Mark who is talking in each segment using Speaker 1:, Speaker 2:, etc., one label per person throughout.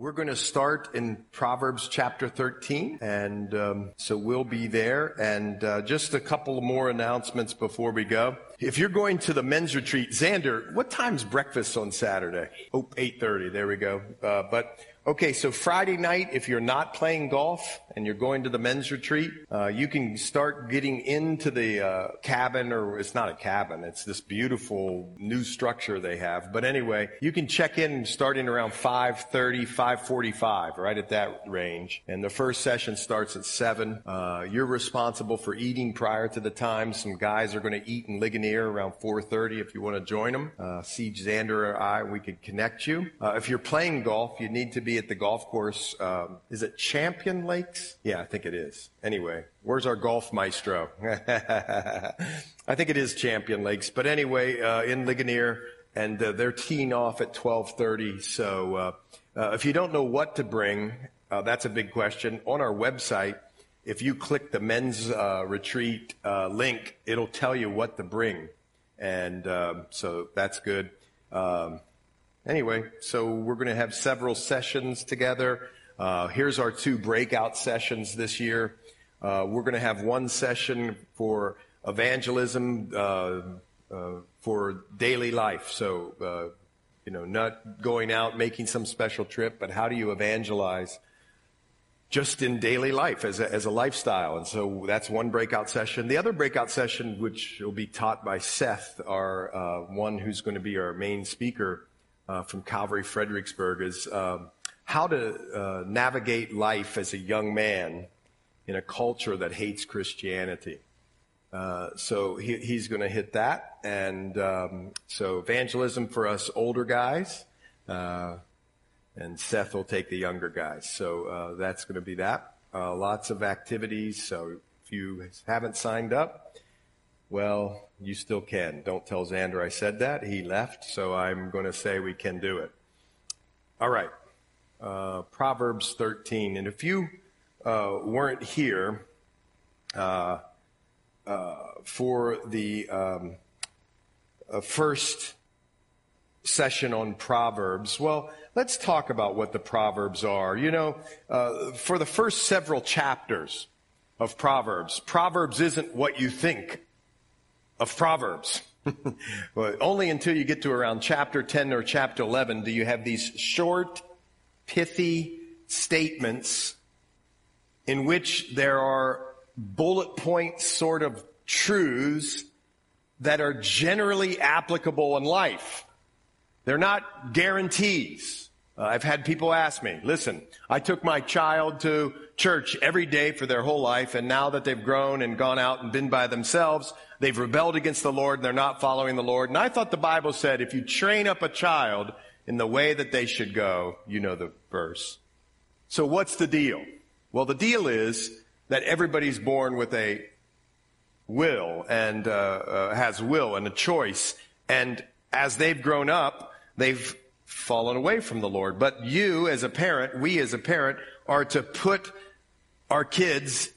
Speaker 1: We're going to start in Proverbs chapter 13, and um, so we'll be there. And uh, just a couple more announcements before we go. If you're going to the men's retreat, Xander, what time's breakfast on Saturday? Oh, 8.30, there we go. Uh, but Okay, so Friday night, if you're not playing golf and you're going to the men's retreat, uh, you can start getting into the uh, cabin, or it's not a cabin, it's this beautiful new structure they have. But anyway, you can check in starting around 5.30, 5.45, right at that range. And the first session starts at 7. Uh, you're responsible for eating prior to the time. Some guys are going to eat in Ligonier around 4.30 if you want to join them. Uh, see Xander or I, we could connect you. Uh, if you're playing golf, you need to be at the golf course. Um, is it Champion Lakes? Yeah, I think it is. Anyway, where's our golf maestro? I think it is Champion Lakes. But anyway, uh, in Ligonier, and uh, they're teeing off at 12:30. So uh, uh, if you don't know what to bring, uh, that's a big question. On our website, if you click the men's uh, retreat link, it'll tell you what to bring, and um, so that's good. Um, Anyway, so we're going to have several sessions together. Uh, here's our two breakout sessions this year. Uh, we're going to have one session for evangelism uh, uh for daily life. So, uh, you know, not going out making some special trip, but how do you evangelize just in daily life as a, as a lifestyle? And so that's one breakout session. The other breakout session, which will be taught by Seth, our uh, one who's going to be our main speaker uh, from Calvary Fredericksburg is um, how to uh, navigate life as a young man in a culture that hates Christianity. Uh, so he, he's going to hit that. And um, so evangelism for us older guys. Uh, and Seth will take the younger guys. So uh, that's going to be that. Uh, lots of activities. So if you haven't signed up, well, you still can. Don't tell Xander I said that. He left, so I'm going to say we can do it. All right. Uh, Proverbs 13. And if you uh, weren't here uh, uh for the um, uh, first session on Proverbs, well, let's talk about what the Proverbs are. You know, uh, for the first several chapters of Proverbs, Proverbs isn't what you think of Proverbs. only until you get to around chapter 10 or chapter 11 do you have these short, pithy statements in which there are bullet point sort of truths that are generally applicable in life. They're not guarantees. Uh, I've had people ask me, listen, I took my child to church every day for their whole life, and now that they've grown and gone out and been by themselves, they've rebelled against the Lord and they're not following the Lord. And I thought the Bible said if you train up a child in the way that they should go, you know the verse. So what's the deal? Well, the deal is that everybody's born with a will and uh, uh, has will and a choice. And as they've grown up, they've fallen away from the Lord. But you, as a parent, we as a parent, are to put our kids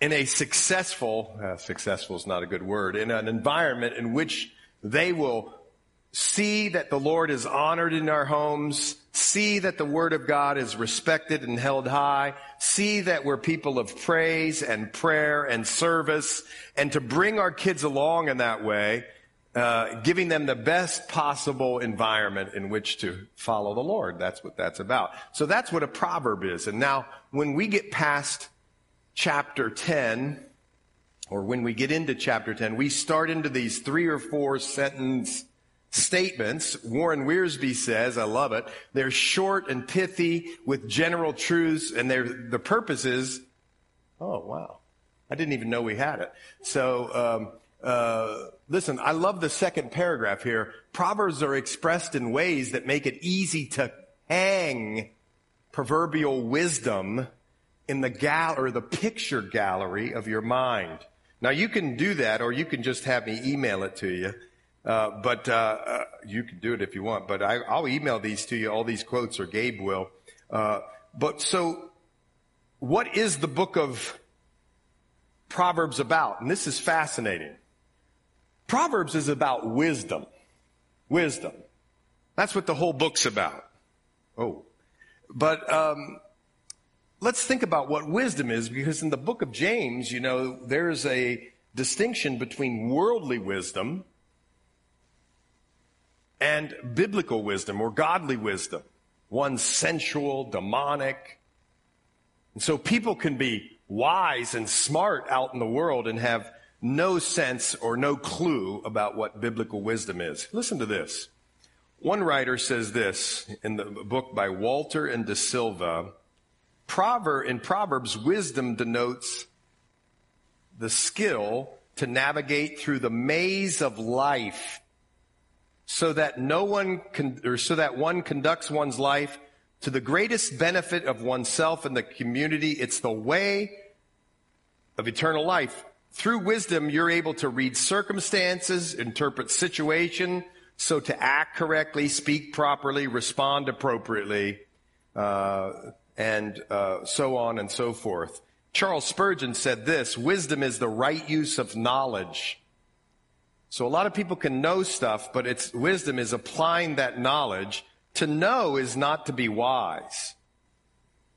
Speaker 1: in a successful, uh, successful is not a good word, in an environment in which they will see that the Lord is honored in our homes, see that the Word of God is respected and held high, see that we're people of praise and prayer and service, and to bring our kids along in that way uh, giving them the best possible environment in which to follow the Lord. That's what that's about. So that's what a proverb is. And now, when we get past chapter 10, or when we get into chapter 10, we start into these three or four sentence statements. Warren Wiersbe says, I love it. They're short and pithy with general truths, and they're, the purpose is, oh, wow. I didn't even know we had it. So, um, uh, listen, I love the second paragraph here. Proverbs are expressed in ways that make it easy to hang proverbial wisdom in the gal or the picture gallery of your mind. Now you can do that, or you can just have me email it to you. Uh, but uh, uh you can do it if you want. But I, will email these to you, all these quotes, or Gabe will. Uh, but so, what is the book of Proverbs about? And this is fascinating. Proverbs is about wisdom. Wisdom. That's what the whole book's about. Oh. But um, let's think about what wisdom is, because in the book of James, you know, there's a distinction between worldly wisdom and biblical wisdom or godly wisdom. One sensual, demonic. And so people can be wise and smart out in the world and have no sense or no clue about what biblical wisdom is. Listen to this. One writer says this in the book by Waltke and De Silva. Proverb, in Proverbs, wisdom denotes the skill to navigate through the maze of life so that no one or so that one conducts one's life to the greatest benefit of oneself and the community. It's the way of eternal life. Through wisdom, you're able to read circumstances, interpret situation, so to act correctly, speak properly, respond appropriately, uh, and uh, so on and so forth. Charles Spurgeon said this, wisdom is the right use of knowledge. So a lot of people can know stuff, but it's wisdom is applying that knowledge. To know is not to be wise.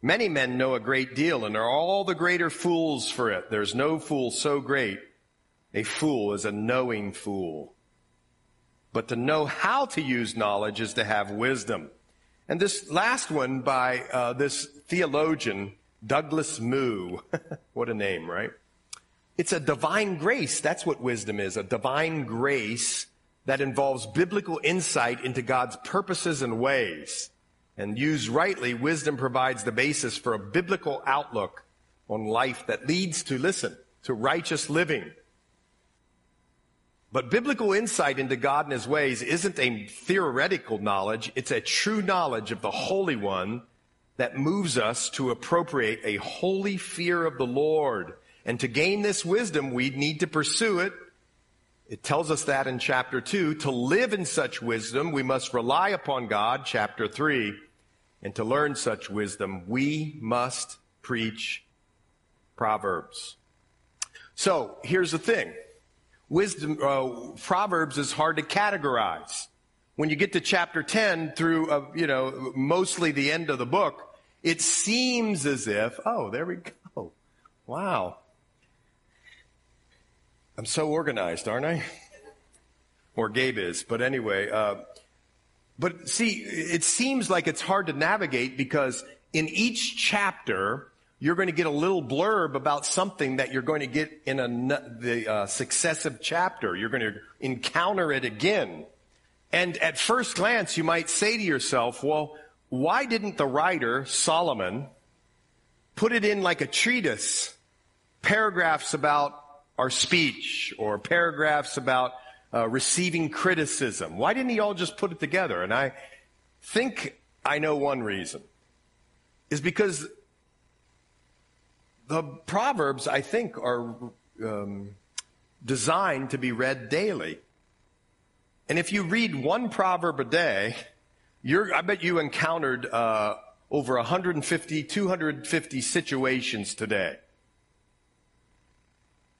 Speaker 1: Many men know a great deal and are all the greater fools for it. There's no fool so great. A fool is a knowing fool. But to know how to use knowledge is to have wisdom. And this last one by uh, this theologian, Douglas Moo. what a name, right? It's a divine grace. That's what wisdom is. A divine grace that involves biblical insight into God's purposes and ways. And used rightly, wisdom provides the basis for a biblical outlook on life that leads to, listen, to righteous living. But biblical insight into God and his ways isn't a theoretical knowledge. It's a true knowledge of the Holy One that moves us to appropriate a holy fear of the Lord. And to gain this wisdom, we need to pursue it. It tells us that in chapter 2. To live in such wisdom, we must rely upon God, chapter 3. And to learn such wisdom, we must preach Proverbs. So here's the thing. Wisdom, uh, Proverbs is hard to categorize. When you get to chapter 10 through, uh, you know, mostly the end of the book, it seems as if, oh, there we go. Wow. I'm so organized, aren't I? Or Gabe is. But anyway, uh, but see, it seems like it's hard to navigate because in each chapter, you're going to get a little blurb about something that you're going to get in a, the uh, successive chapter. You're going to encounter it again. And at first glance, you might say to yourself, well, why didn't the writer, Solomon, put it in like a treatise? Paragraphs about our speech or paragraphs about uh, receiving criticism. Why didn't he all just put it together? And I think I know one reason is because the Proverbs, I think, are um, designed to be read daily. And if you read one proverb a day, I bet you encountered uh, over 150, 250 situations today.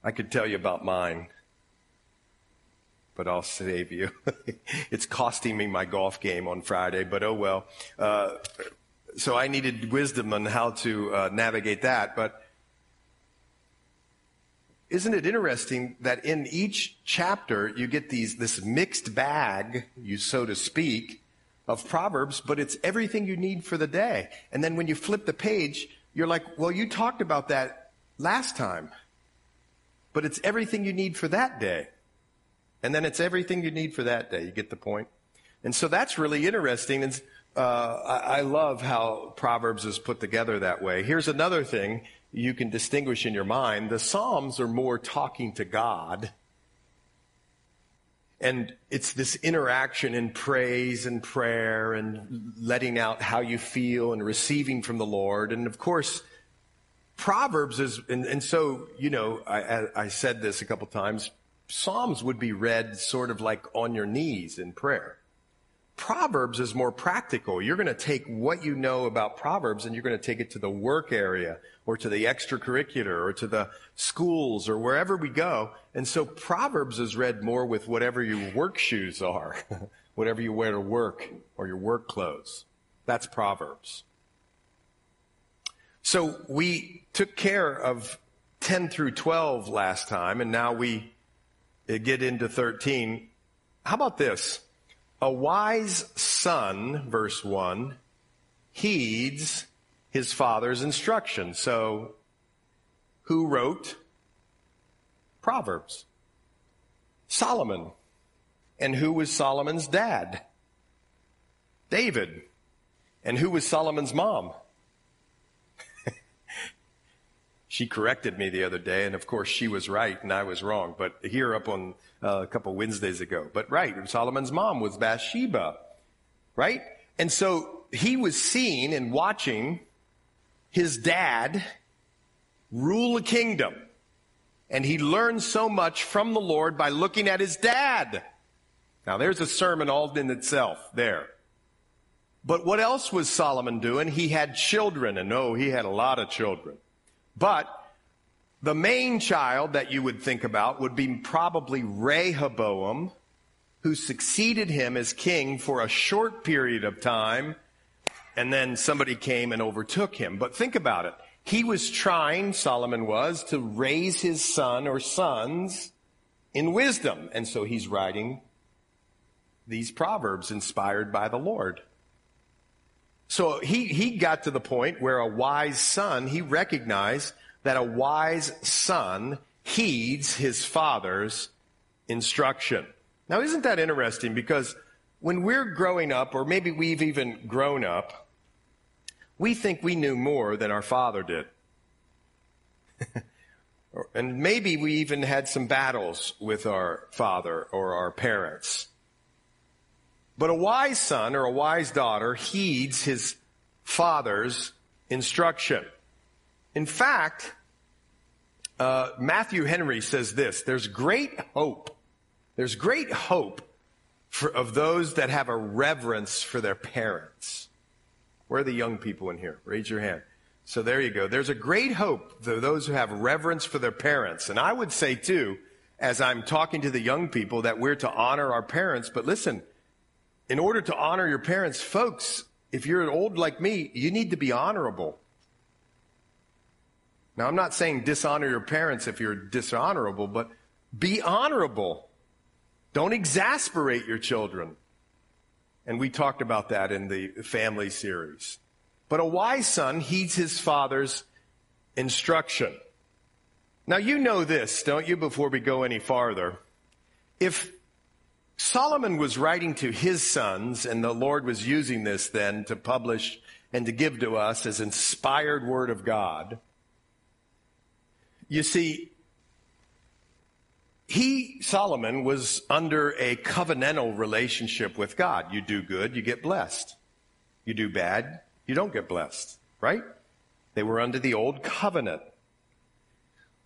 Speaker 1: I could tell you about mine, but I'll save you. it's costing me my golf game on Friday, but oh well. Uh, so I needed wisdom on how to uh, navigate that. But isn't it interesting that in each chapter you get these this mixed bag, you so to speak, of Proverbs, but it's everything you need for the day. And then when you flip the page, you're like, well, you talked about that last time. But it's everything you need for that day. And then it's everything you need for that day. You get the point? And so that's really interesting. And uh, I, I love how Proverbs is put together that way. Here's another thing you can distinguish in your mind. The Psalms are more talking to God and it's this interaction in praise and prayer and letting out how you feel and receiving from the Lord. And of course, Proverbs is, and, and so, you know, I, I said this a couple times, Psalms would be read sort of like on your knees in prayer. Proverbs is more practical. You're going to take what you know about Proverbs and you're going to take it to the work area or to the extracurricular or to the schools or wherever we go. And so Proverbs is read more with whatever your work shoes are, whatever you wear to work or your work clothes. That's Proverbs. So we took care of 10 through 12 last time, and now we uh, get into 13. How about this? A wise son, verse 1, heeds his father's instruction. So, who wrote Proverbs? Solomon. And who was Solomon's dad? David. And who was Solomon's mom? She corrected me the other day, and of course she was right and I was wrong. But here up on uh, a couple Wednesdays ago. But right, Solomon's mom was Bathsheba, right? And so he was seeing and watching his dad rule a kingdom. And he learned so much from the Lord by looking at his dad. Now there's a sermon all in itself there. But what else was Solomon doing? He had children, and oh, he had a lot of children. But the main child that you would think about would be probably Rehoboam, who succeeded him as king for a short period of time, and then somebody came and overtook him. But think about it. He was trying, Solomon was, to raise his son or sons in wisdom. And so he's writing these proverbs inspired by the Lord. So he, he got to the point where a wise son, he recognized that a wise son heeds his father's instruction. Now, isn't that interesting? Because when we're growing up, or maybe we've even grown up, we think we knew more than our father did. and maybe we even had some battles with our father or our parents. But a wise son or a wise daughter heeds his father's instruction. In fact, uh, Matthew Henry says this there's great hope. There's great hope for, of those that have a reverence for their parents. Where are the young people in here? Raise your hand. So there you go. There's a great hope for those who have reverence for their parents. And I would say, too, as I'm talking to the young people, that we're to honor our parents. But listen, in order to honor your parents, folks, if you're old like me, you need to be honorable. Now, I'm not saying dishonor your parents if you're dishonorable, but be honorable. Don't exasperate your children. And we talked about that in the family series. But a wise son heeds his father's instruction. Now, you know this, don't you, before we go any farther? If Solomon was writing to his sons, and the Lord was using this then to publish and to give to us as inspired word of God. You see, he, Solomon, was under a covenantal relationship with God. You do good, you get blessed. You do bad, you don't get blessed, right? They were under the old covenant.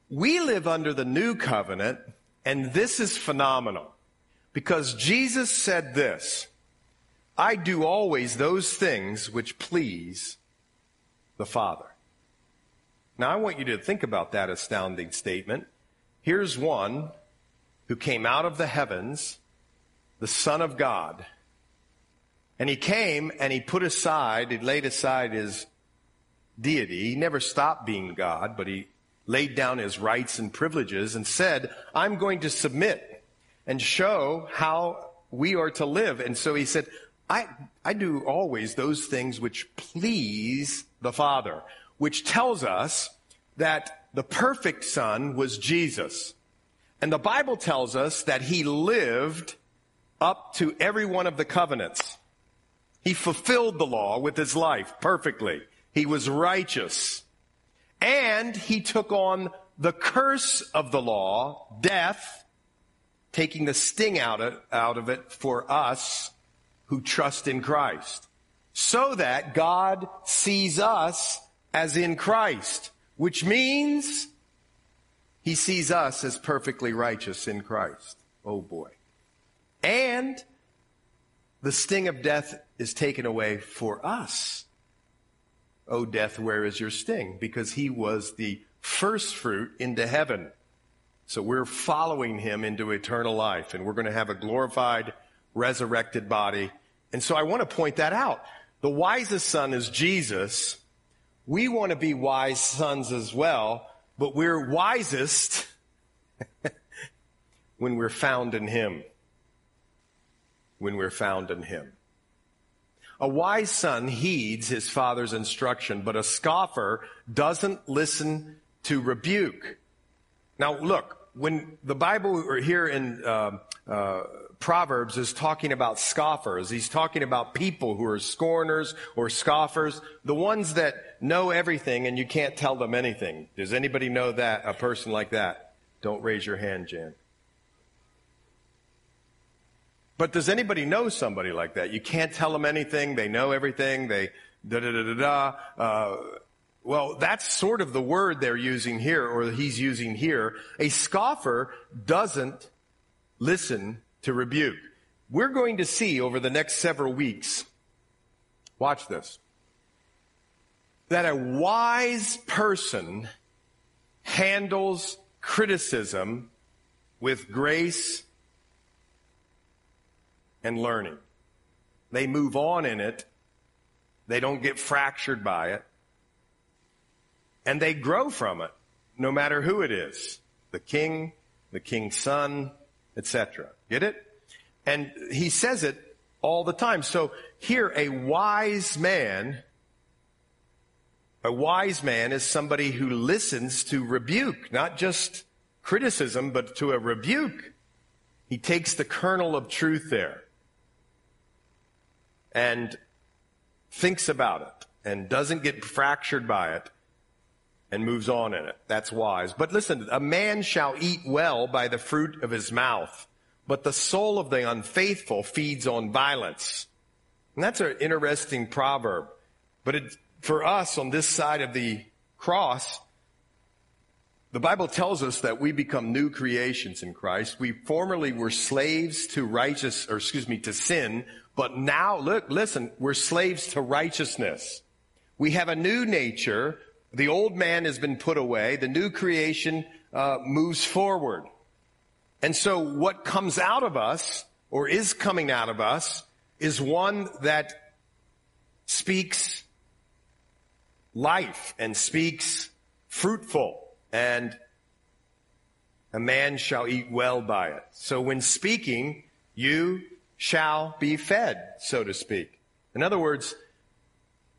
Speaker 1: We live under the new covenant, and this is phenomenal. Because Jesus said this, I do always those things which please the Father. Now I want you to think about that astounding statement. Here's one who came out of the heavens, the Son of God. And he came and he put aside, he laid aside his deity. He never stopped being God, but he laid down his rights and privileges and said, I'm going to submit and show how we are to live. And so he said, I, I do always those things which please the Father, which tells us that the perfect Son was Jesus. And the Bible tells us that he lived up to every one of the covenants. He fulfilled the law with his life perfectly. He was righteous. And he took on the curse of the law, death, taking the sting out of, out of it for us who trust in Christ. So that God sees us as in Christ, which means he sees us as perfectly righteous in Christ. Oh boy. And the sting of death is taken away for us. Oh death, where is your sting? Because he was the first fruit into heaven. So we're following him into eternal life and we're going to have a glorified, resurrected body. And so I want to point that out. The wisest son is Jesus. we want to be wise sons as well, but we're wisest when we're found in Him. When we're found in Him. A wise son heeds his father's instruction, but a scoffer doesn't listen to rebuke. Now, look, when the Bible or here in uh, uh, Proverbs is talking about scoffers, he's talking about people who are scorners or scoffers, the ones that know everything and you can't tell them anything. Does anybody know that? A person like that? Don't raise your hand, Jan. But does anybody know somebody like that? You can't tell them anything. They know everything. They da da da da da. Uh, well, that's sort of the word they're using here, or he's using here. A scoffer doesn't listen to rebuke. We're going to see over the next several weeks, watch this, that a wise person handles criticism with grace and learning. They move on in it. They don't get fractured by it. And they grow from it, no matter who it is. The king, the king's son, etc. Get it? And he says it all the time. So here, a wise man, a wise man is somebody who listens to rebuke, not just criticism, but to a rebuke. He takes the kernel of truth there and thinks about it and doesn't get fractured by it and moves on in it. That's wise. But listen, a man shall eat well by the fruit of his mouth, but the soul of the unfaithful feeds on violence. And that's an interesting proverb. But it, for us on this side of the cross, the Bible tells us that we become new creations in Christ. We formerly were slaves to righteous, or excuse me, to sin, but now, look, listen, we're slaves to righteousness. We have a new nature. The old man has been put away. The new creation uh, moves forward. And so what comes out of us, or is coming out of us, is one that speaks life and speaks fruitful and a man shall eat well by it. So when speaking, you shall be fed, so to speak. In other words,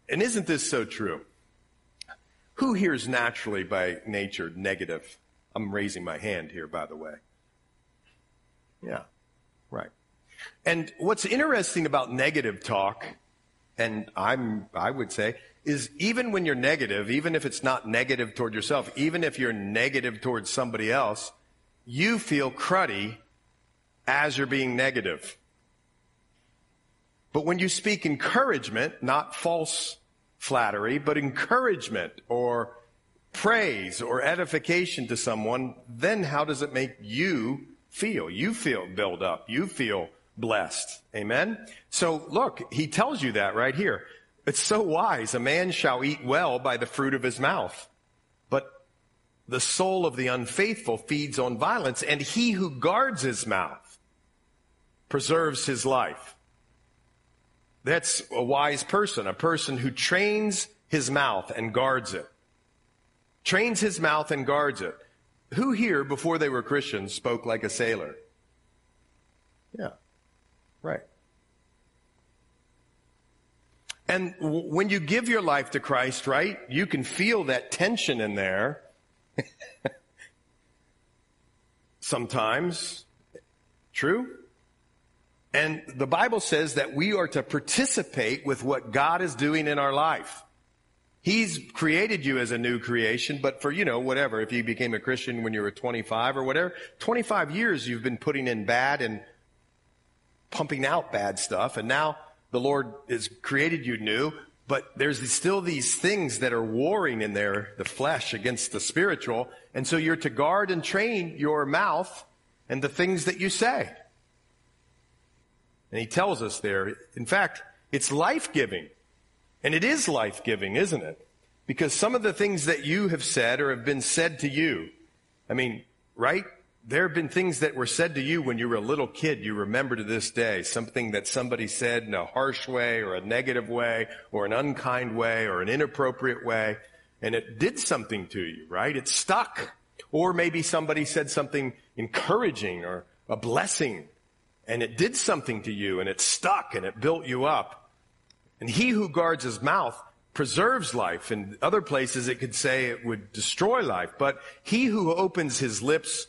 Speaker 1: and isn't this so true? Who here is naturally by nature negative? I'm raising my hand here, by the way. Yeah, right. And what's interesting about negative talk, and I'm, I would say, is even when you're negative, even if it's not negative toward yourself, even if you're negative towards somebody else, you feel cruddy as you're being negative. But when you speak encouragement, not false flattery, but encouragement or praise or edification to someone, then how does it make you feel? You feel built up. You feel blessed. Amen? So look, he tells you that right here. It's so wise. A man shall eat well by the fruit of his mouth. But the soul of the unfaithful feeds on violence, and he who guards his mouth preserves his life. That's a wise person, a person who trains his mouth and guards it. Trains his mouth and guards it. Who here, before they were Christians, spoke like a sailor? Yeah, right. And w- when you give your life to Christ, right, you can feel that tension in there. Sometimes. True? And the Bible says that we are to participate with what God is doing in our life. He's created you as a new creation, but for, you know, whatever, if you became a Christian when you were 25 or whatever, 25 years you've been putting in bad and pumping out bad stuff, and now the Lord has created you new, but there's still these things that are warring in there, the flesh against the spiritual, and so you're to guard and train your mouth and the things that you say. And he tells us there, in fact, it's life giving. And it is life giving, isn't it? Because some of the things that you have said or have been said to you, I mean, right? there have been things that were said to you when you were a little kid you remember to this day. Something that somebody said in a harsh way or a negative way or an unkind way or an inappropriate way. And it did something to you, right? It stuck. Or maybe somebody said something encouraging or a blessing and it did something to you and it stuck and it built you up. And he who guards his mouth preserves life. In other places it could say it would destroy life. But he who opens his lips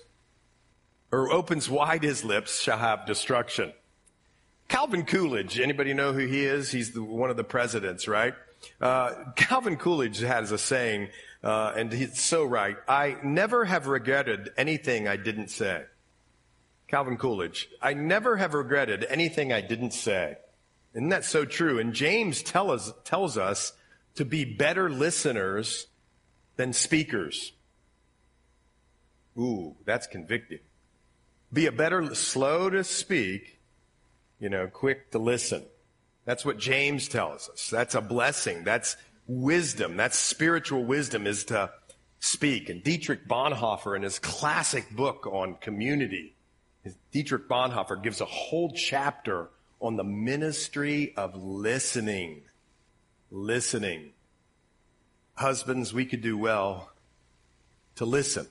Speaker 1: or opens wide his lips shall have destruction. Calvin Coolidge, anybody know who he is? He's the, one of the presidents, right? Uh, Calvin Coolidge has a saying, uh, and he's so right. I never have regretted anything I didn't say. Calvin Coolidge, I never have regretted anything I didn't say. Isn't that so true? And James tell us, tells us to be better listeners than speakers. Ooh, that's convicting. Be a better, slow to speak, you know, quick to listen. That's what James tells us. That's a blessing. That's wisdom. That's spiritual wisdom is to speak. And Dietrich Bonhoeffer in his classic book on community, Dietrich Bonhoeffer gives a whole chapter on the ministry of listening. Listening. Husbands, we could do well to listen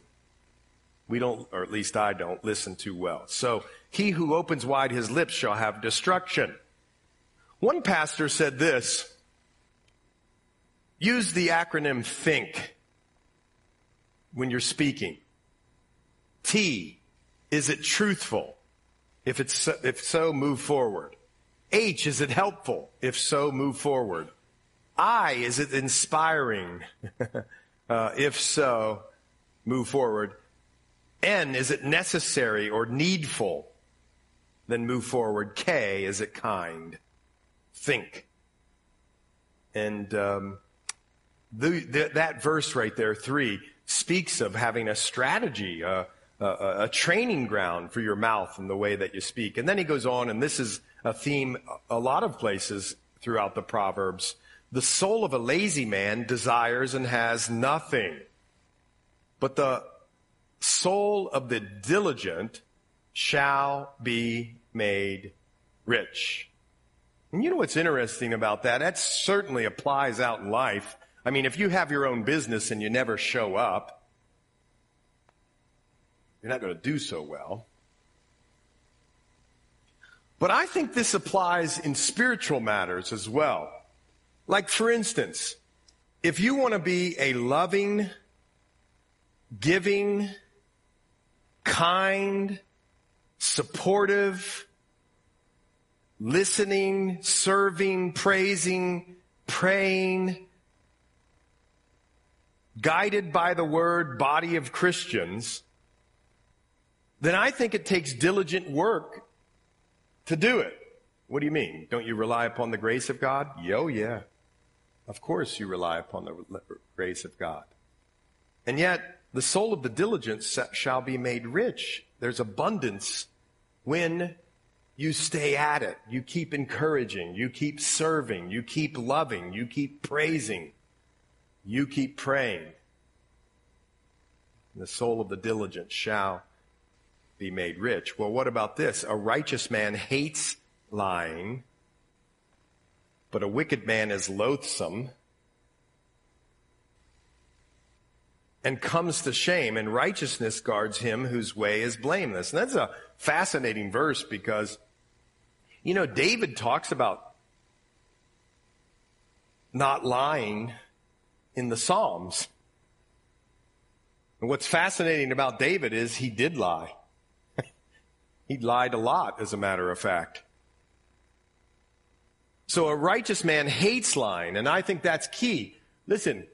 Speaker 1: we don't, or at least I don't, listen too well. So he who opens wide his lips shall have destruction. One pastor said this, use the acronym THINK when you're speaking. T, is it truthful? If it's so, if so, move forward. H, is it helpful? If so, move forward. I, is it inspiring? uh, if so, move forward. N, is it necessary or needful? Then move forward. K, is it kind? Think. And um, the, the, that verse right there, three, speaks of having a strategy, a, a, training ground for your mouth and the way that you speak. And then he goes on, and this is a theme a lot of places throughout the Proverbs. The soul of a lazy man desires and has nothing, but the soul of the diligent shall be made rich. And you know what's interesting about that? That certainly applies out in life. I mean, if you have your own business and you never show up, you're not going to do so well. But I think this applies in spiritual matters as well. Like, for instance, if you want to be a loving, giving, kind, supportive, listening, serving, praising, praying, guided by the word body of Christians, then I think it takes diligent work to do it. What do you mean? Don't you rely upon the grace of God? Yo, yeah. Of course you rely upon the grace of God. And yet, the soul of the diligent shall be made rich. There's abundance when you stay at it. You keep encouraging. You keep serving. You keep loving. You keep praising. You keep praying. The soul of the diligent shall be made rich. Well, what about this? A righteous man hates lying, but a wicked man is loathsome. and comes to shame, and righteousness guards him whose way is blameless. And that's a fascinating verse because, you know, David talks about not lying in the Psalms. And what's fascinating about David is he did lie. He lied a lot, as a matter of fact. So a righteous man hates lying, and I think that's key. Listen,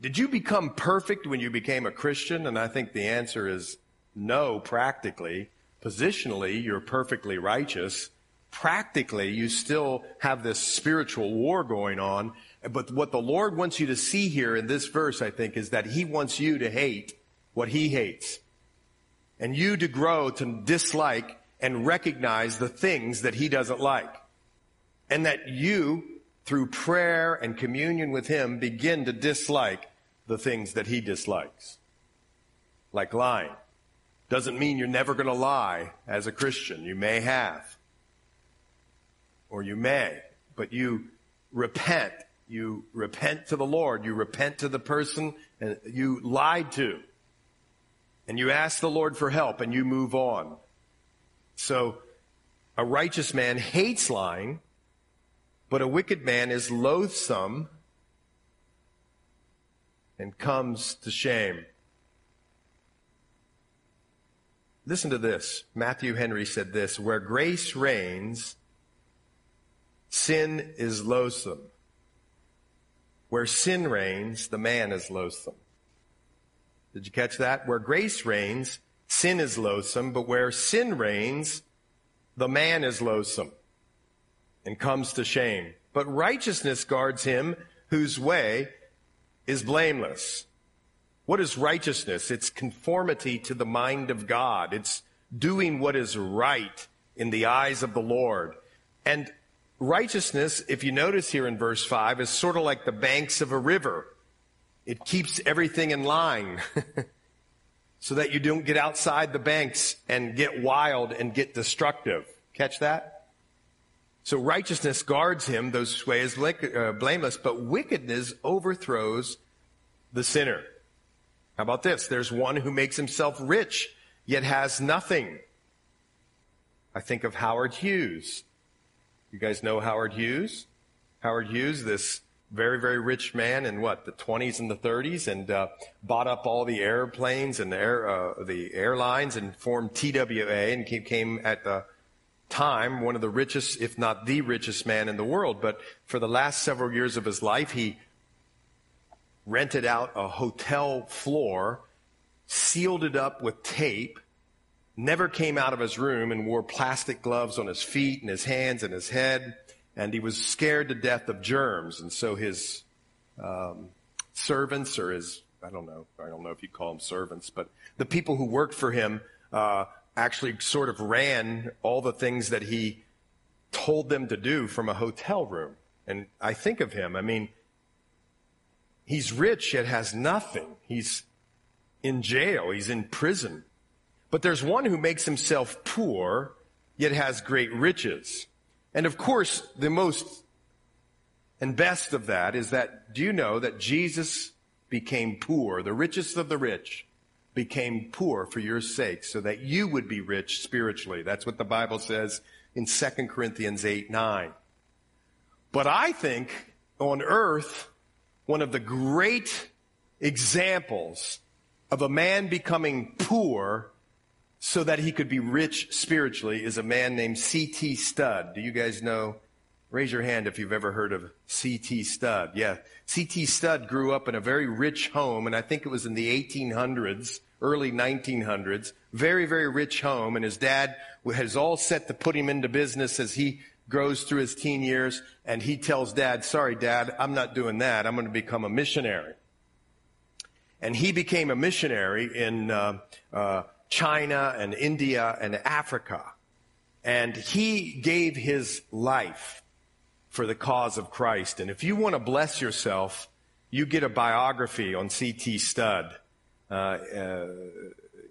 Speaker 1: did you become perfect when you became a Christian? And I think the answer is no, practically. Positionally, you're perfectly righteous. Practically, you still have this spiritual war going on. But what the Lord wants you to see here in this verse, I think, is that He wants you to hate what He hates. And you to grow to dislike and recognize the things that He doesn't like. And that you, through prayer and communion with Him, begin to dislike the things that he dislikes, like lying. Doesn't mean you're never going to lie as a Christian. You may have. Or you may. But you repent. You repent to the Lord. You repent to the person uh, you lied to. And you ask the Lord for help and you move on. So a righteous man hates lying, but a wicked man is loathsome and comes to shame. Listen to this. Matthew Henry said this Where grace reigns, sin is loathsome. Where sin reigns, the man is loathsome. Did you catch that? Where grace reigns, sin is loathsome, but where sin reigns, the man is loathsome and comes to shame. But righteousness guards him whose way is blameless. What is righteousness? It's conformity to the mind of God. It's doing what is right in the eyes of the Lord. And righteousness, if you notice here in verse 5, is sort of like the banks of a river. It keeps everything in line so that you don't get outside the banks and get wild and get destructive. Catch that? So righteousness guards him, those ways uh, blameless, but wickedness overthrows the sinner. How about this? There's one who makes himself rich, yet has nothing. I think of Howard Hughes. You guys know Howard Hughes? Howard Hughes, this very, very rich man in what, the 20s and the 30s, and uh, bought up all the airplanes and the, air, uh, the airlines and formed TWA and became at the time one of the richest, if not the richest man in the world. But for the last several years of his life, he rented out a hotel floor, sealed it up with tape, never came out of his room and wore plastic gloves on his feet and his hands and his head. And he was scared to death of germs. And so his um, servants or his, I don't know, I don't know if you call them servants, but the people who worked for him uh, actually sort of ran all the things that he told them to do from a hotel room. And I think of him, I mean, He's rich yet has nothing. He's in jail. He's in prison. But there's one who makes himself poor yet has great riches. And of course, the most and best of that is that do you know that Jesus became poor, the richest of the rich became poor for your sake so that you would be rich spiritually. That's what the Bible says in 2 Corinthians 8, 9. But I think on earth, one of the great examples of a man becoming poor so that he could be rich spiritually is a man named C.T. Studd. Do you guys know? Raise your hand if you've ever heard of C.T. Studd. Yeah. C.T. Studd grew up in a very rich home, and I think it was in the 1800s, early 1900s. Very, very rich home, and his dad has all set to put him into business as he grows through his teen years and he tells dad, sorry, dad, I'm not doing that. I'm going to become a missionary. And he became a missionary in uh, uh, China and India and Africa. And he gave his life for the cause of Christ. And if you want to bless yourself, you get a biography on C.T. Studd. Uh, uh,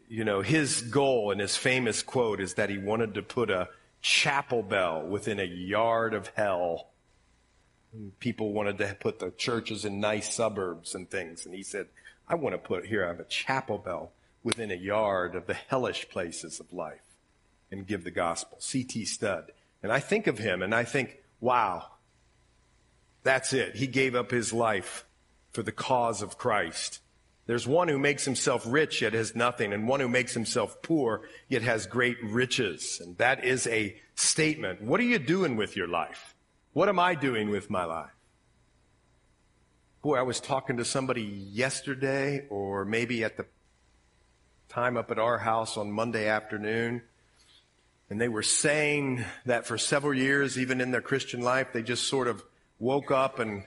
Speaker 1: you know, his goal and his famous quote is that he wanted to put a chapel bell within a yard of hell. People wanted to put the churches in nice suburbs and things. And he said, I want to put here, I have a chapel bell within a yard of the hellish places of life and give the gospel. C.T. Studd. And I think of him and I think, wow, that's it. He gave up his life for the cause of Christ. There's one who makes himself rich yet has nothing, and one who makes himself poor yet has great riches. And that is a statement. What are you doing with your life? What am I doing with my life? Boy, I was talking to somebody yesterday, or maybe at the time up at our house on Monday afternoon, and they were saying that for several years, even in their Christian life, they just sort of woke up and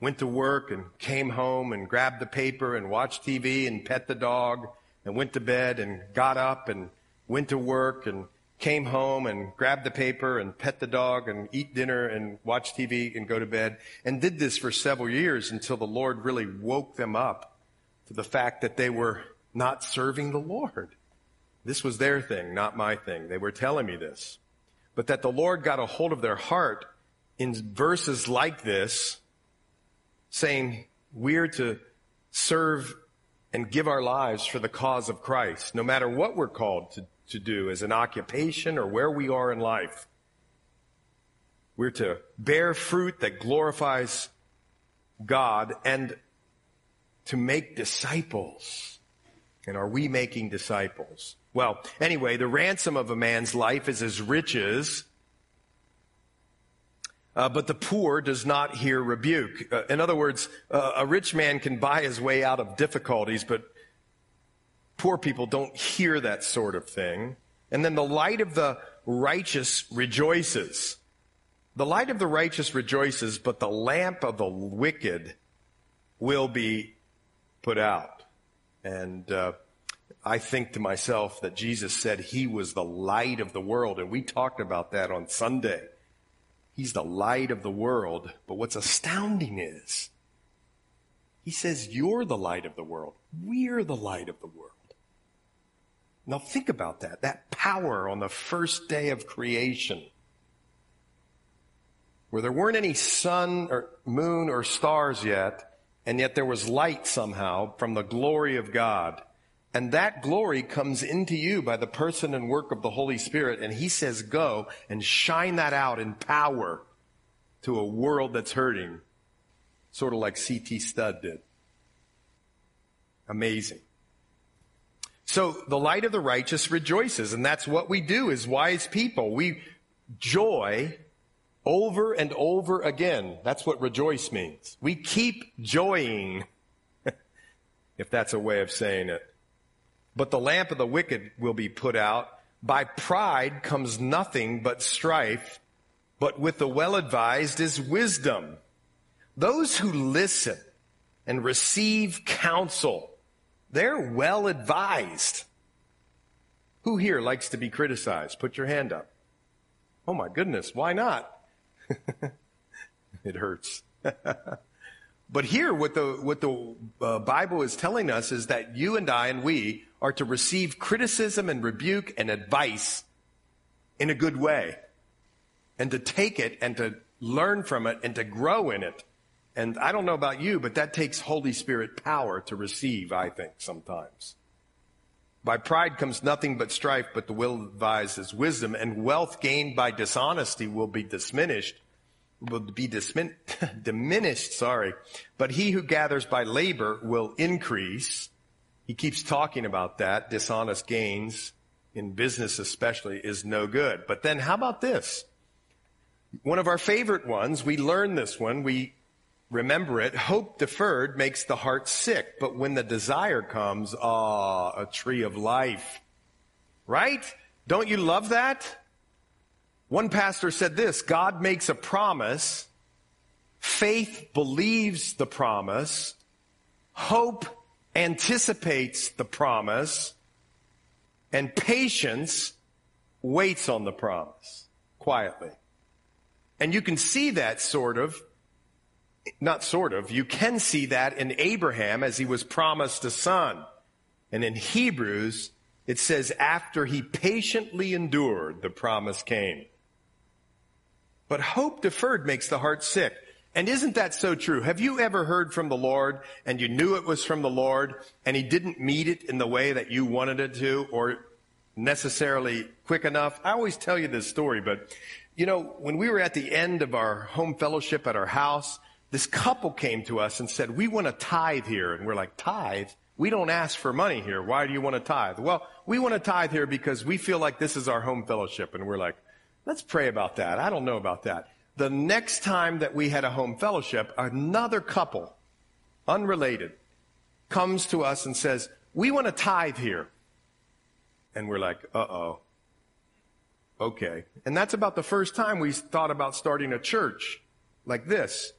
Speaker 1: went to work and came home and grabbed the paper and watched TV and pet the dog and went to bed and got up and went to work and came home and grabbed the paper and pet the dog and eat dinner and watch TV and go to bed and did this for several years until the Lord really woke them up to the fact that they were not serving the Lord. This was their thing, not my thing. They were telling me this. But that the Lord got a hold of their heart in verses like this, saying, we're to serve and give our lives for the cause of Christ, no matter what we're called to, to do as an occupation or where we are in life. We're to bear fruit that glorifies God and to make disciples. And are we making disciples? Well, anyway, the ransom of a man's life is his riches, uh, but the poor does not hear rebuke. Uh, in other words, uh, a rich man can buy his way out of difficulties, but poor people don't hear that sort of thing. And then the light of the righteous rejoices. The light of the righteous rejoices, but the lamp of the wicked will be put out. And uh, I think to myself that Jesus said he was the light of the world, and we talked about that on Sunday. He's the light of the world. But what's astounding is he says, You're the light of the world. We're the light of the world. Now think about that. That power on the first day of creation, where there weren't any sun or moon or stars yet, and yet there was light somehow from the glory of God. And that glory comes into you by the person and work of the Holy Spirit. And he says, go and shine that out in power to a world that's hurting. Sort of like C.T. Studd did. Amazing. So the light of the righteous rejoices. And that's what we do as wise people. We joy over and over again. That's what rejoice means. We keep joying, if that's a way of saying it. But the lamp of the wicked will be put out. By pride comes nothing but strife, but with the well advised is wisdom. Those who listen and receive counsel, they're well advised. Who here likes to be criticized? Put your hand up. Oh my goodness, why not? it hurts. but here, what the, what the uh, Bible is telling us is that you and I and we are to receive criticism and rebuke and advice in a good way and to take it and to learn from it and to grow in it. And I don't know about you, but that takes Holy Spirit power to receive, I think, sometimes. By pride comes nothing but strife, but the will advised is wisdom, and wealth gained by dishonesty will be diminished, will be dismin- diminished, sorry. But he who gathers by labor will increase. He keeps talking about that. Dishonest gains in business especially is no good. But then how about this? One of our favorite ones, we learn this one, we remember it. Hope deferred makes the heart sick, but when the desire comes, ah, a tree of life. Right? Don't you love that? One pastor said this, God makes a promise, faith believes the promise, hope anticipates the promise, and patience waits on the promise quietly. And you can see that sort of, not sort of, you can see that in Abraham as he was promised a son. And in Hebrews, it says, after he patiently endured, the promise came. But hope deferred makes the heart sick. And isn't that so true? Have you ever heard from the Lord and you knew it was from the Lord and he didn't meet it in the way that you wanted it to or necessarily quick enough? I always tell you this story, but you know, when we were at the end of our home fellowship at our house, this couple came to us and said, we want to tithe here. And we're like, tithe? We don't ask for money here. Why do you want to tithe? Well, we want to tithe here because we feel like this is our home fellowship. And we're like, let's pray about that. I don't know about that. The next time that we had a home fellowship, another couple, unrelated, comes to us and says, We want to tithe here. And we're like, Uh oh. Okay. And that's about the first time we thought about starting a church like this.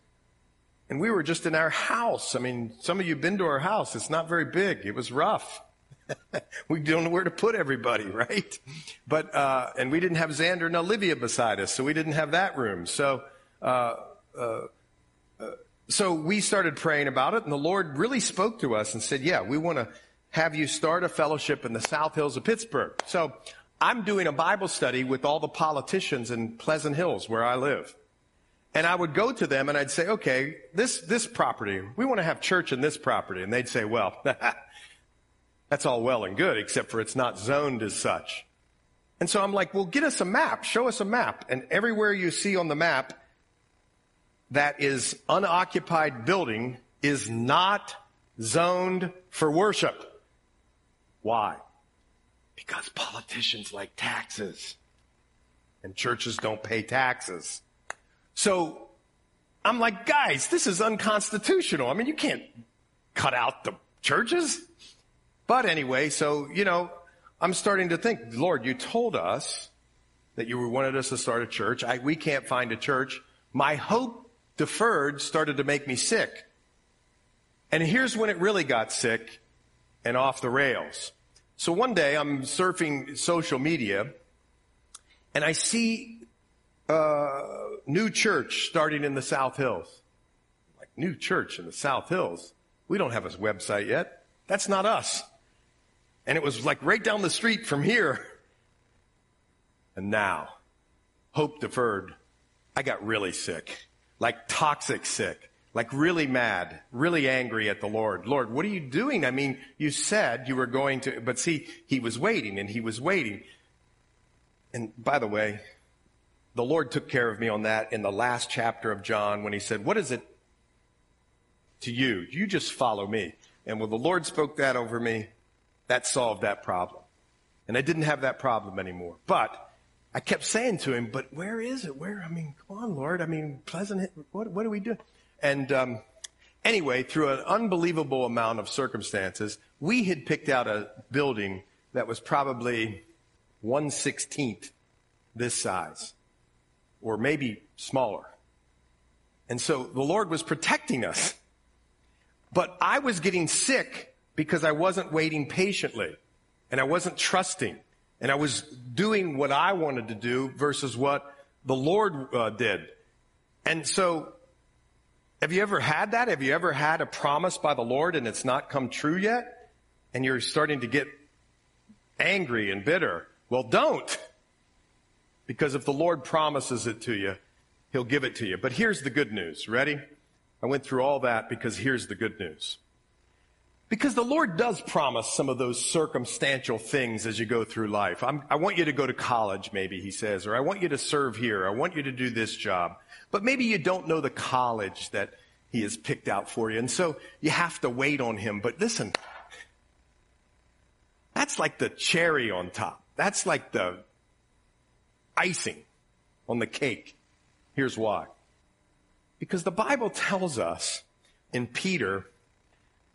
Speaker 1: And we were just in our house. I mean, some of you have been to our house. It's not very big. It was rough. we don't know where to put everybody, right? But uh, and we didn't have Xander and Olivia beside us, so we didn't have that room. So. Uh, uh, so we started praying about it, and the Lord really spoke to us and said, "Yeah, we want to have you start a fellowship in the South Hills of Pittsburgh. So I'm doing a Bible study with all the politicians in Pleasant Hills where I live. And I would go to them and I'd say, okay, this, this property, we want to have church in this property. And they'd say, well, that's all well and good, except for it's not zoned as such. And so I'm like, well, get us a map. Show us a map. And everywhere you see on the map that is unoccupied building is not zoned for worship. Why? Because politicians like taxes and churches don't pay taxes. So I'm like, guys, this is unconstitutional. I mean, you can't cut out the churches. But anyway, so, you know, I'm starting to think, Lord, you told us that you wanted us to start a church. I, we can't find a church. My hope deferred started to make me sick. And here's when it really got sick and off the rails. So one day I'm surfing social media and I see uh, new church starting in the South Hills. Like new church in the South Hills. We don't have a website yet. That's not us. And it was like right down the street from here. And now, hope deferred. I got really sick, like toxic sick, like really mad, really angry at the Lord. Lord, what are you doing? I mean, you said you were going to, but see, he was waiting and he was waiting. And by the way, the Lord took care of me on that in the last chapter of John when he said, What is it to you? You just follow me. And when the Lord spoke that over me, that solved that problem. And I didn't have that problem anymore. But I kept saying to him, But where is it? Where? I mean, come on, Lord. I mean, pleasant. What, what do we do? And um, anyway, through an unbelievable amount of circumstances, we had picked out a building that was probably 116th this size or maybe smaller. And so the Lord was protecting us. But I was getting sick because I wasn't waiting patiently and I wasn't trusting and I was doing what I wanted to do versus what the Lord uh, did. And so have you ever had that? Have you ever had a promise by the Lord and it's not come true yet? And you're starting to get angry and bitter. Well, don't. Because if the Lord promises it to you, He'll give it to you. But here's the good news. Ready? I went through all that because here's the good news. Because the Lord does promise some of those circumstantial things as you go through life. I'm, i want you to go to college, maybe, he says, or I want you to serve here. I want you to do this job. But maybe you don't know the college that he has picked out for you. And so you have to wait on him. But listen, that's like the cherry on top. That's like the icing on the cake. Here's why. Because the Bible tells us in Peter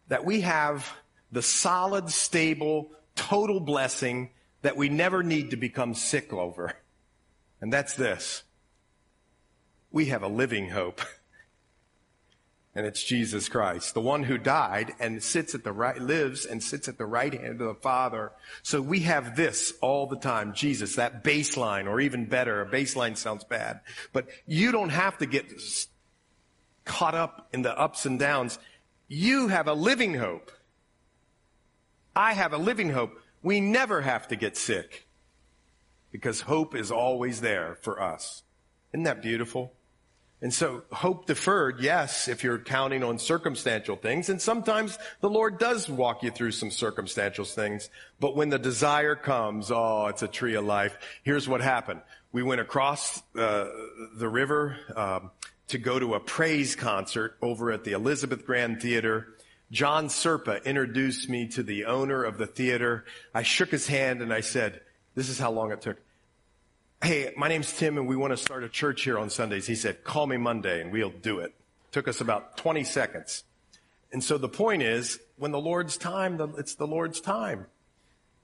Speaker 1: that we have the solid, stable, total blessing that we never need to become sick over. And that's this. We have a living hope. and it's Jesus Christ, the one who died and sits at the right, lives and sits at the right hand of the Father. So we have this all the time, Jesus, that baseline, or even better, a baseline sounds bad, but you don't have to get caught up in the ups and downs. You have a living hope. I have a living hope. We never have to get sick because hope is always there for us. Isn't that beautiful? And so hope deferred, yes, if you're counting on circumstantial things. And sometimes the Lord does walk you through some circumstantial things. But when the desire comes, oh, it's a tree of life. Here's what happened. We went across uh, the river um, to go to a praise concert over at the Elizabeth Grand Theater. John Serpa introduced me to the owner of the theater. I shook his hand and I said, this is how long it took. Hey, my name's Tim and we want to start a church here on Sundays. He said, call me Monday and we'll do it. Took us about 20 seconds. And so the point is, when the Lord's time, it's the Lord's time.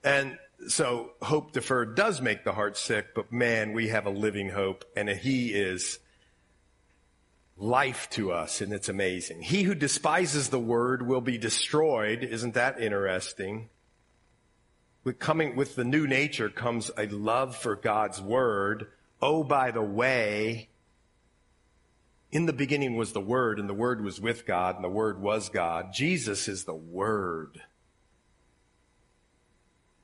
Speaker 1: And so hope deferred does make the heart sick, but man, we have a living hope and he is life to us and it's amazing. He who despises the word will be destroyed. Isn't that interesting? With coming with the new nature comes a love for God's word. Oh, by the way, in the beginning was the word and the word was with God and the word was God. Jesus is the word.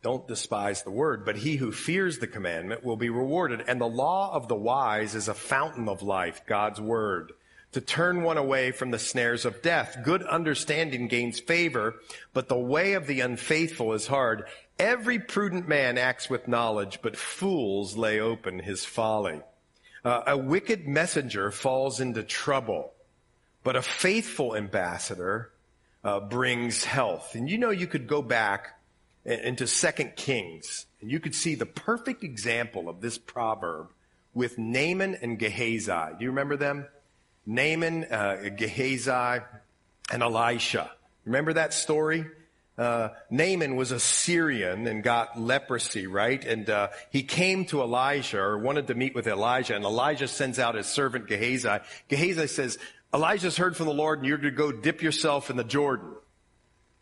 Speaker 1: Don't despise the word, but he who fears the commandment will be rewarded. And the law of the wise is a fountain of life, God's word, to turn one away from the snares of death. Good understanding gains favor, but the way of the unfaithful is hard. Every prudent man acts with knowledge, but fools lay open his folly. Uh, a wicked messenger falls into trouble, but a faithful ambassador uh, brings health. And you know, you could go back into Second Kings, and you could see the perfect example of this proverb with Naaman and Gehazi. Do you remember them? Naaman, uh, Gehazi, and Elisha. Remember that story? Uh, Naaman was a Syrian and got leprosy, right? And uh, he came to Elijah or wanted to meet with Elijah, and Elijah sends out his servant Gehazi. Gehazi says, Elijah's heard from the Lord, and you're to go dip yourself in the Jordan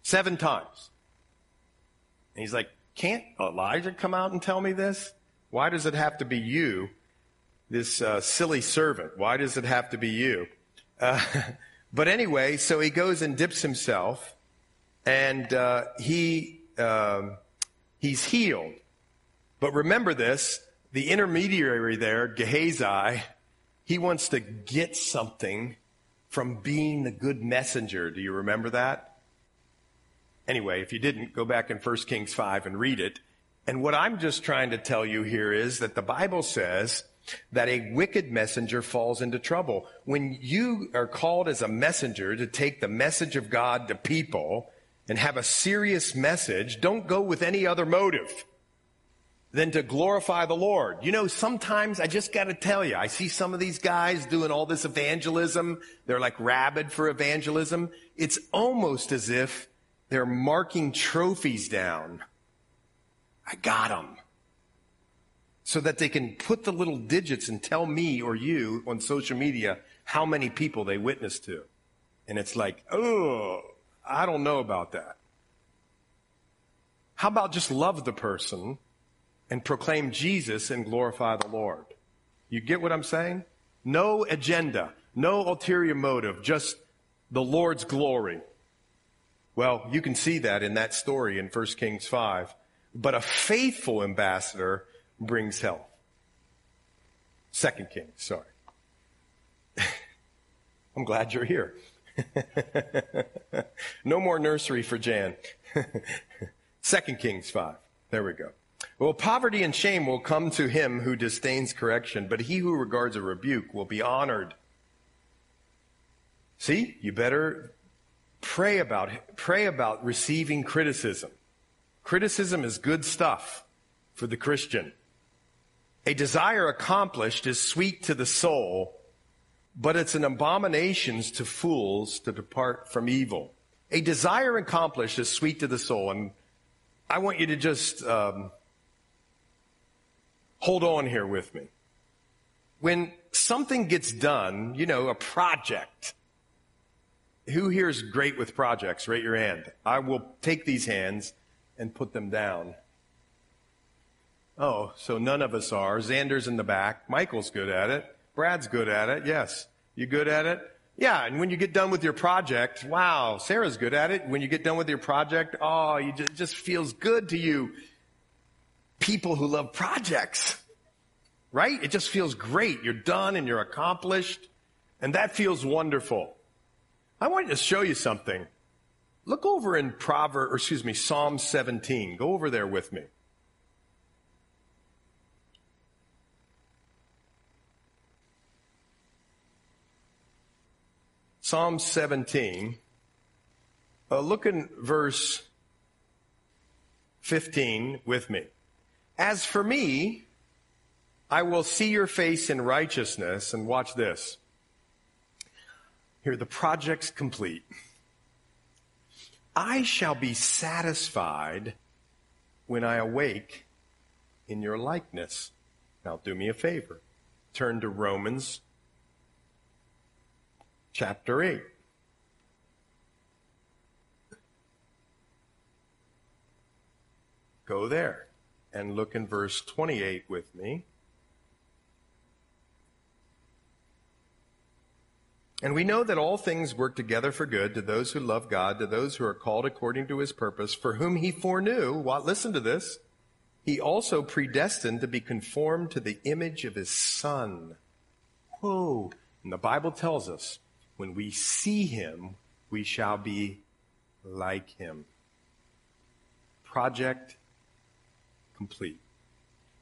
Speaker 1: seven times. And he's like, can't Elijah come out and tell me this? Why does it have to be you, this uh, silly servant? Why does it have to be you? Uh, but anyway, so he goes and dips himself, and uh, he um, he's healed. But remember this: the intermediary there, Gehazi, he wants to get something from being the good messenger. Do you remember that? Anyway, if you didn't, go back in 1 Kings 5 and read it. And what I'm just trying to tell you here is that the Bible says that a wicked messenger falls into trouble. When you are called as a messenger to take the message of God to people and have a serious message, don't go with any other motive than to glorify the Lord. You know, sometimes I just got to tell you, I see some of these guys doing all this evangelism. They're like rabid for evangelism. It's almost as if they're marking trophies down. I got them. So that they can put the little digits and tell me or you on social media how many people they witnessed to. And it's like, oh, I don't know about that. How about just love the person and proclaim Jesus and glorify the Lord? You get what I'm saying? No agenda, no ulterior motive, just the Lord's glory. Well, you can see that in that story in 1 Kings 5. But a faithful ambassador brings health. Second Kings, sorry. I'm glad you're here. no more nursery for Jan. Second Kings 5. There we go. Well, poverty and shame will come to him who disdains correction, but he who regards a rebuke will be honored. See, you better Pray about, pray about receiving criticism. Criticism is good stuff for the Christian. A desire accomplished is sweet to the soul, but it's an abomination to fools to depart from evil. A desire accomplished is sweet to the soul, and I want you to just um, hold on here with me. When something gets done, you know, a project, who here is great with projects? Rate your hand. I will take these hands and put them down. Oh, so none of us are. Xander's in the back. Michael's good at it. Brad's good at it. Yes. You good at it? Yeah. And when you get done with your project, wow, Sarah's good at it. When you get done with your project, oh, you just, it just feels good to you. People who love projects, right? It just feels great. You're done and you're accomplished. And that feels wonderful. I want to show you something. Look over in Proverb, or excuse me, Psalm 17. Go over there with me. Psalm 17. Uh, look in verse 15 with me. As for me, I will see your face in righteousness, and watch this. Here, the project's complete. I shall be satisfied when I awake in your likeness. Now, do me a favor. Turn to Romans chapter 8. Go there and look in verse 28 with me. And we know that all things work together for good to those who love God, to those who are called according to his purpose, for whom he foreknew. What? Listen to this. He also predestined to be conformed to the image of his son. Whoa. And the Bible tells us when we see him, we shall be like him. Project complete.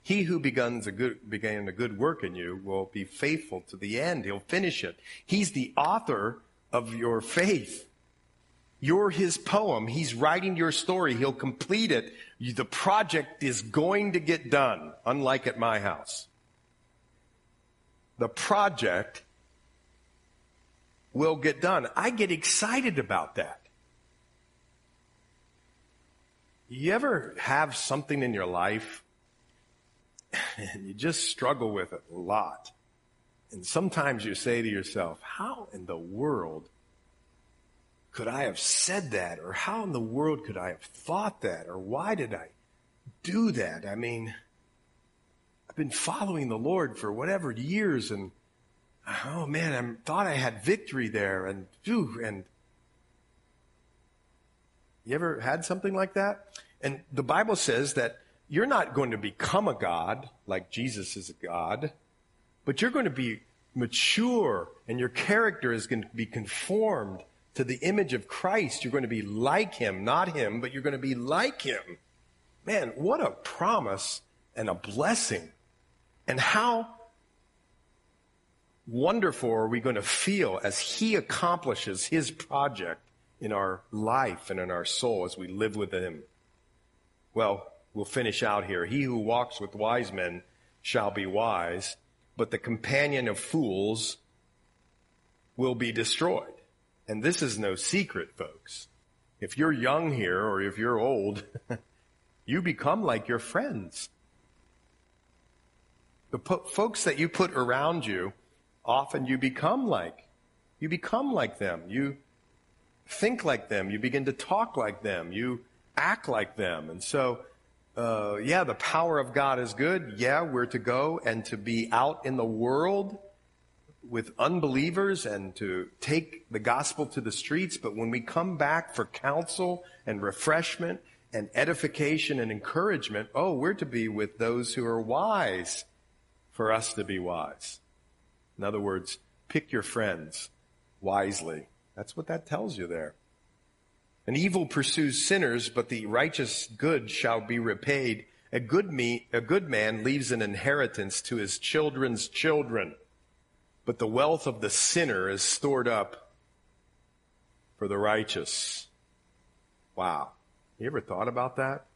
Speaker 1: He who begins a good, began a good work in you will be faithful to the end. He'll finish it. He's the author of your faith. You're his poem. He's writing your story. He'll complete it. The project is going to get done, unlike at my house. The project will get done. I get excited about that. You ever have something in your life and you just struggle with it a lot? And sometimes you say to yourself, how in the world could I have said that? Or how in the world could I have thought that? Or why did I do that? I mean, I've been following the Lord for whatever years and oh man, I thought I had victory there and phew, and you ever had something like that? And the Bible says that you're not going to become a God like Jesus is a God, but you're going to be mature and your character is going to be conformed to the image of Christ. You're going to be like him, not him, but you're going to be like him. Man, what a promise and a blessing. And how wonderful are we going to feel as he accomplishes his project in our life and in our soul as we live with him. Well, we'll finish out here. He who walks with wise men shall be wise, but the companion of fools will be destroyed. And this is no secret, folks. If you're young here or if you're old, you become like your friends. The po- folks that you put around you, often you become like. You become like them. You think like them. You begin to talk like them. You act like them. And so, uh, yeah, the power of God is good. Yeah, we're to go and to be out in the world with unbelievers and to take the gospel to the streets. But when we come back for counsel and refreshment and edification and encouragement, oh, we're to be with those who are wise for us to be wise. In other words, pick your friends wisely. That's what that tells you there. An evil pursues sinners, but the righteous good shall be repaid. A good, me, a good man leaves an inheritance to his children's children, but the wealth of the sinner is stored up for the righteous. Wow. You ever thought about that?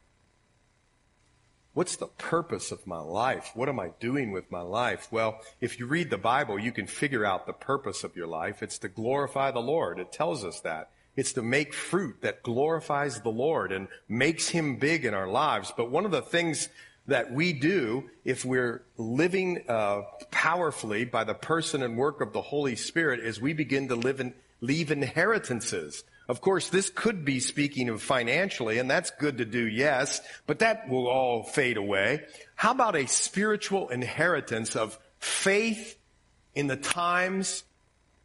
Speaker 1: What's the purpose of my life? What am I doing with my life? Well, if you read the Bible, you can figure out the purpose of your life. It's to glorify the Lord. It tells us that. It's to make fruit that glorifies the Lord and makes Him big in our lives. But one of the things that we do if we're living uh, powerfully by the person and work of the Holy Spirit is we begin to live in, leave inheritances. Of course, this could be speaking of financially, and that's good to do, yes, but that will all fade away. How about a spiritual inheritance of faith in the times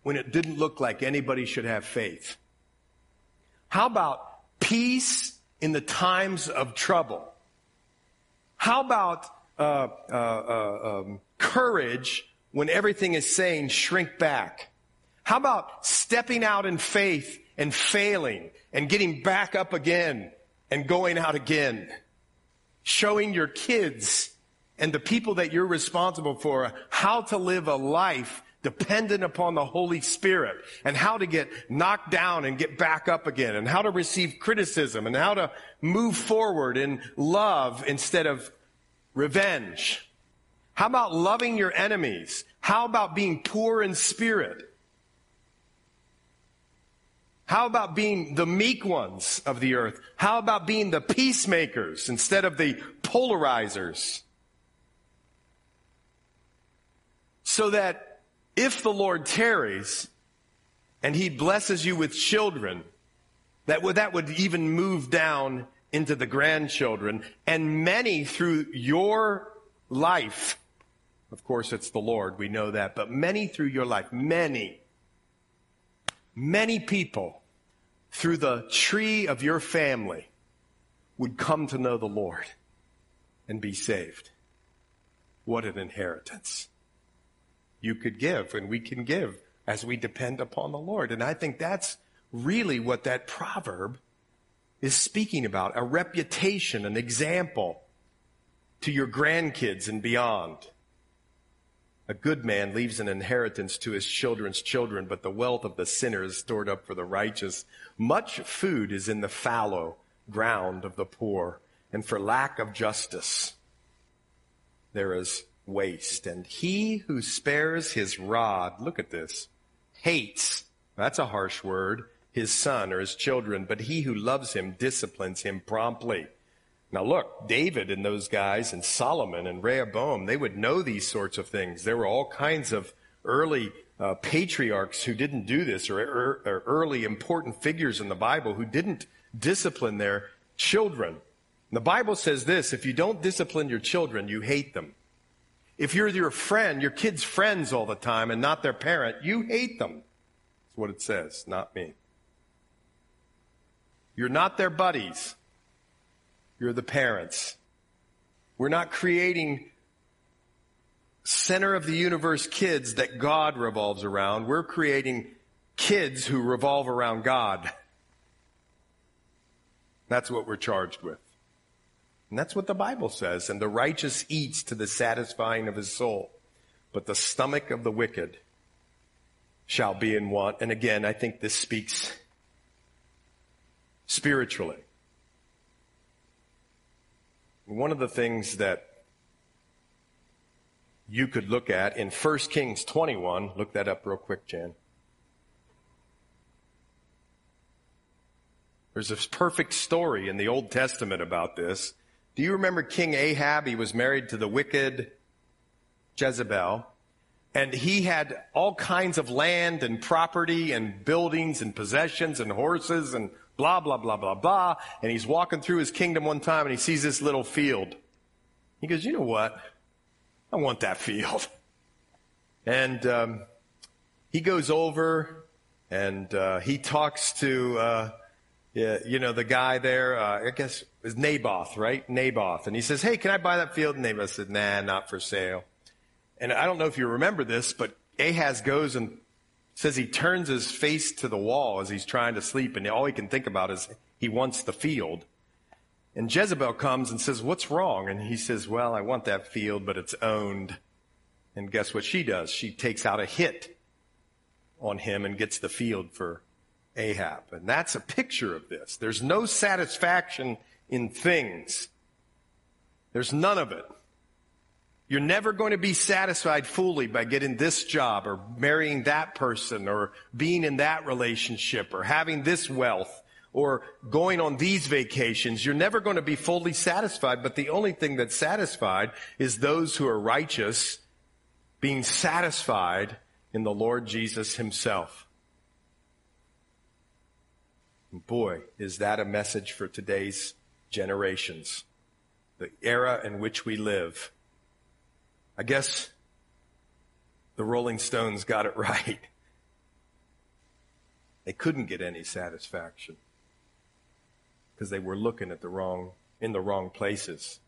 Speaker 1: when it didn't look like anybody should have faith? How about peace in the times of trouble? How about uh, uh, uh, um, courage when everything is saying shrink back? How about stepping out in faith and failing and getting back up again and going out again. Showing your kids and the people that you're responsible for how to live a life dependent upon the Holy Spirit and how to get knocked down and get back up again and how to receive criticism and how to move forward in love instead of revenge. How about loving your enemies? How about being poor in spirit? How about being the meek ones of the earth? How about being the peacemakers instead of the polarizers? So that if the Lord tarries and he blesses you with children, that would, that would even move down into the grandchildren and many through your life. Of course, it's the Lord. We know that, but many through your life, many many people through the tree of your family would come to know the Lord and be saved. What an inheritance you could give and we can give as we depend upon the Lord. And I think that's really what that proverb is speaking about a reputation, an example to your grandkids and beyond. A good man leaves an inheritance to his children's children, but the wealth of the sinner is stored up for the righteous. Much food is in the fallow ground of the poor, and for lack of justice, there is waste. And he who spares his rod, look at this, hates, that's a harsh word, his son or his children, but he who loves him disciplines him promptly. Now look, David and those guys and Solomon and Rehoboam, they would know these sorts of things. There were all kinds of early uh, patriarchs who didn't do this or, or, or early important figures in the Bible who didn't discipline their children. And the Bible says this, if you don't discipline your children, you hate them. If you're your friend, your kid's friends all the time and not their parent, you hate them. That's what it says, not me. You're not their buddies. You're the parents. We're not creating center of the universe kids that God revolves around. We're creating kids who revolve around God. That's what we're charged with. And that's what the Bible says. And the righteous eats to the satisfying of his soul, but the stomach of the wicked shall be in want. And again, I think this speaks spiritually. One of the things that you could look at in 1 Kings 21, look that up real quick, Jan. There's this perfect story in the Old Testament about this. Do you remember King Ahab? He was married to the wicked Jezebel. And he had all kinds of land and property and buildings and possessions and horses and blah, blah, blah, blah, blah. And he's walking through his kingdom one time and he sees this little field. He goes, you know what? I want that field. And um, he goes over and uh, he talks to, uh, you know, the guy there, uh, I guess is Naboth, right? Naboth. And he says, hey, can I buy that field? And Naboth said, nah, not for sale. And I don't know if you remember this, but Ahaz goes and says he turns his face to the wall as he's trying to sleep, and all he can think about is he wants the field. And Jezebel comes and says, What's wrong? And he says, Well, I want that field, but it's owned. And guess what she does? She takes out a hit on him and gets the field for Ahab. And that's a picture of this. There's no satisfaction in things. There's none of it. You're never going to be satisfied fully by getting this job or marrying that person or being in that relationship or having this wealth or going on these vacations. You're never going to be fully satisfied, but the only thing that's satisfied is those who are righteous being satisfied in the Lord Jesus himself. Boy, is that a message for today's generations. The era in which we live. I guess the Rolling Stones got it right. They couldn't get any satisfaction because they were looking at the wrong, in the wrong places.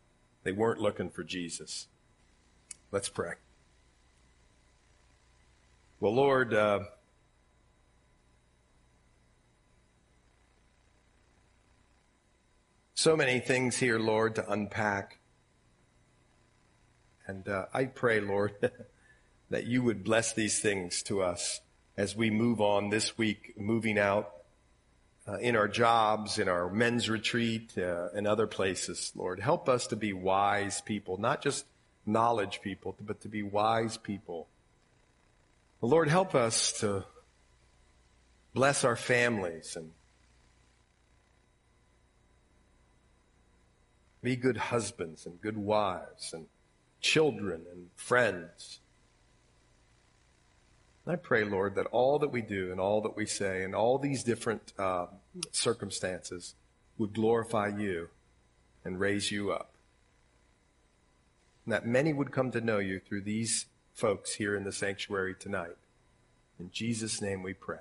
Speaker 1: They weren't looking for Jesus. Let's pray. Well, Lord, uh, so many things here, Lord, to unpack. And uh, I pray, Lord, that you would bless these things to us as we move on this week, moving out uh, in our jobs, in our men's retreat, uh, and other places, Lord. Help us to be wise people, not just knowledge people, but to be wise people. Lord, help us to bless our families and be good husbands and good wives and children and friends. And I pray, Lord, that all that we do and all that we say and all these different uh, circumstances would glorify you and raise you up. And that many would come to know you through these folks here in the sanctuary tonight. In Jesus' name we pray.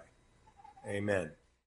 Speaker 1: Amen.